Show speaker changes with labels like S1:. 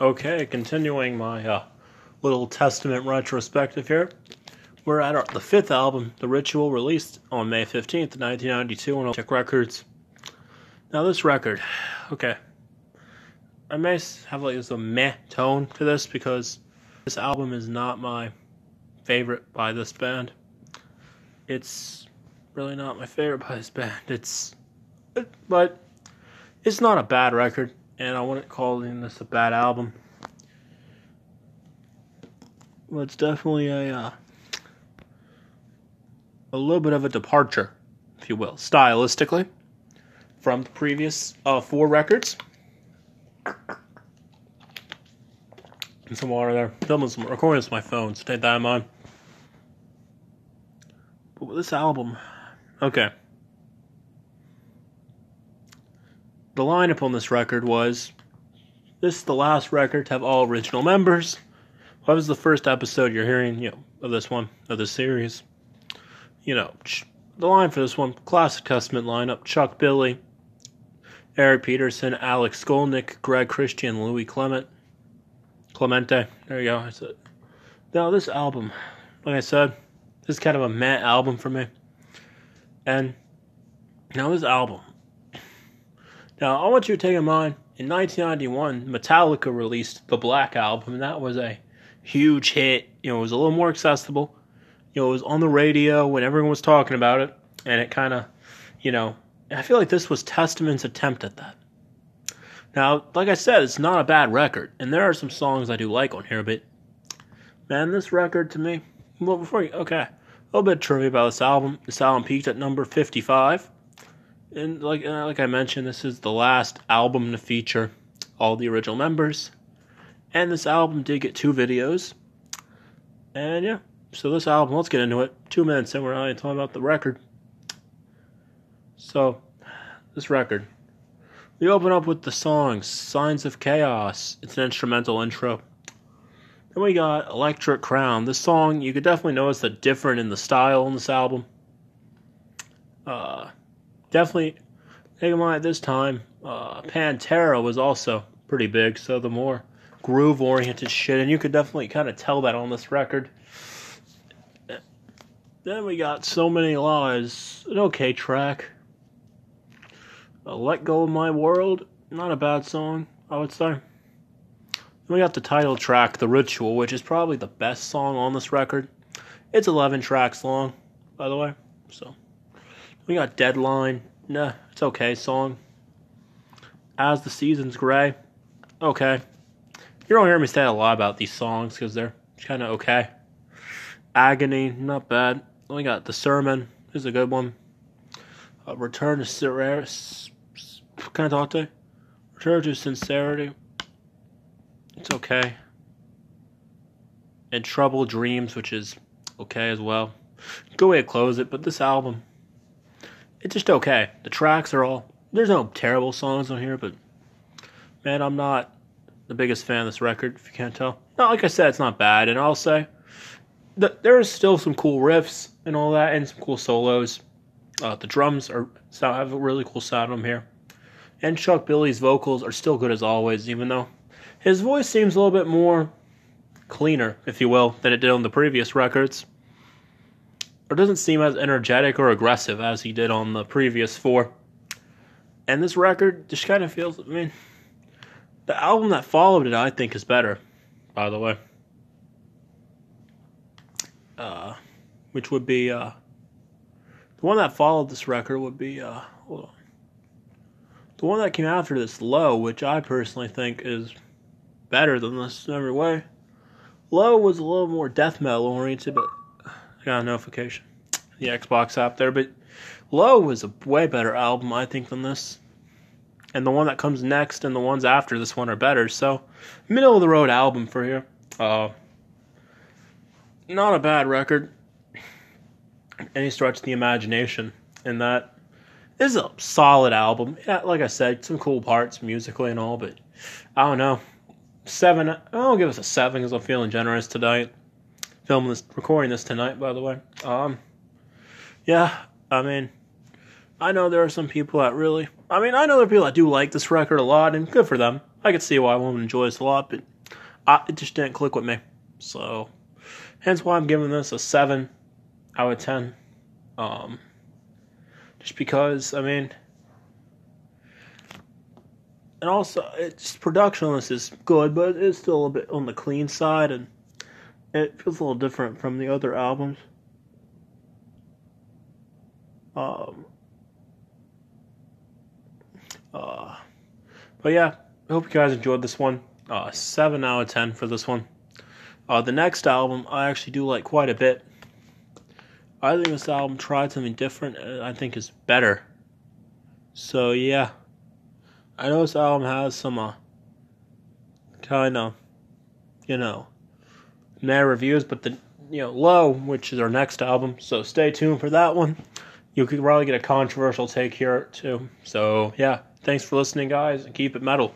S1: Okay, continuing my uh, little Testament retrospective here. We're at our, the fifth album, The Ritual, released on May 15th, 1992 on Check Records. Now, this record, okay, I may have like this a meh tone to this because this album is not my favorite by this band. It's really not my favorite by this band. It's, but it's not a bad record and I wouldn't call this a bad album. Well, it's definitely a uh, a little bit of a departure, if you will, stylistically, from the previous uh, four records. Some water there. Filming some recording with my phone, so take that in mind. But with this album, okay. The lineup on this record was this is the last record to have all original members. What was the first episode you're hearing, you know, of this one, of this series? You know, the line for this one, classic Testament lineup, Chuck Billy, Eric Peterson, Alex Skolnick, Greg Christian, Louis Clement, Clemente. There you go. I said. Now this album, like I said, this is kind of a meh album for me. And now this album, now, I want you to take in mind, in 1991, Metallica released the Black Album, and that was a huge hit. You know, it was a little more accessible. You know, it was on the radio when everyone was talking about it, and it kind of, you know, I feel like this was Testament's attempt at that. Now, like I said, it's not a bad record, and there are some songs I do like on here, but man, this record to me, well, before you, okay, a little bit of trivia about this album. This album peaked at number 55 and like like I mentioned, this is the last album to feature all the original members, and this album did get two videos. And yeah, so this album, let's get into it. Two minutes, and we're already talking about the record. So, this record, we open up with the song "Signs of Chaos." It's an instrumental intro. Then we got "Electric Crown." This song, you could definitely notice the different in the style in this album. Uh, definitely take in mind at this time, uh, Pantera was also pretty big, so the more groove oriented shit, and you could definitely kind of tell that on this record. Then we got So Many Lies, an okay track. Uh, Let Go of My World, not a bad song, I would say. Then we got the title track, The Ritual, which is probably the best song on this record. It's 11 tracks long, by the way, so. We got Deadline. Nah, it's okay song. As the Seasons Gray. Okay. You don't hear me say a lot about these songs because they're kind of okay. Agony, not bad. We got The Sermon. This is a good one. Uh, Return to Sincerity. Can I talk to? Return to Sincerity. It's okay. And Trouble Dreams, which is okay as well. Go ahead, and close it. But this album, it's just okay. The tracks are all there's no terrible songs on here, but man, I'm not the biggest fan of this record. If you can't tell, no, like I said, it's not bad, and I'll say that there is still some cool riffs and all that, and some cool solos. Uh, the drums are have a really cool sound on here, and Chuck Billy's vocals are still good as always, even though his voice seems a little bit more cleaner, if you will, than it did on the previous records or doesn't seem as energetic or aggressive as he did on the previous four. And this record just kind of feels, I mean, the album that followed it, I think, is better, by the way. Uh, which would be, uh, the one that followed this record would be, uh, hold on. The one that came after this, Low, which I personally think is better than this in every way. Low was a little more death metal oriented, but I got a notification. The Xbox app there, but Low is a way better album, I think, than this. And the one that comes next and the ones after this one are better. So, middle of the road album for here. Uh, not a bad record. Any stretch of the imagination. And that is a solid album. Yeah, like I said, some cool parts musically and all, but I don't know. Seven. I'll give us a seven because I'm feeling generous tonight filming this, recording this tonight, by the way. Um, yeah, I mean, I know there are some people that really, I mean, I know there are people that do like this record a lot, and good for them. I could see why one would enjoy this a lot, but I, it just didn't click with me. So, hence why I'm giving this a 7 out of 10. Um, just because, I mean, and also, it's production on this is good, but it's still a bit on the clean side, and it feels a little different from the other albums. Um, uh, but yeah, I hope you guys enjoyed this one. Uh, 7 out of 10 for this one. Uh, the next album I actually do like quite a bit. I think this album tried something different and I think is better. So yeah. I know this album has some uh, kind of, you know, meh reviews, but the you know low, which is our next album. So stay tuned for that one. You could probably get a controversial take here too. So yeah, thanks for listening, guys, and keep it metal.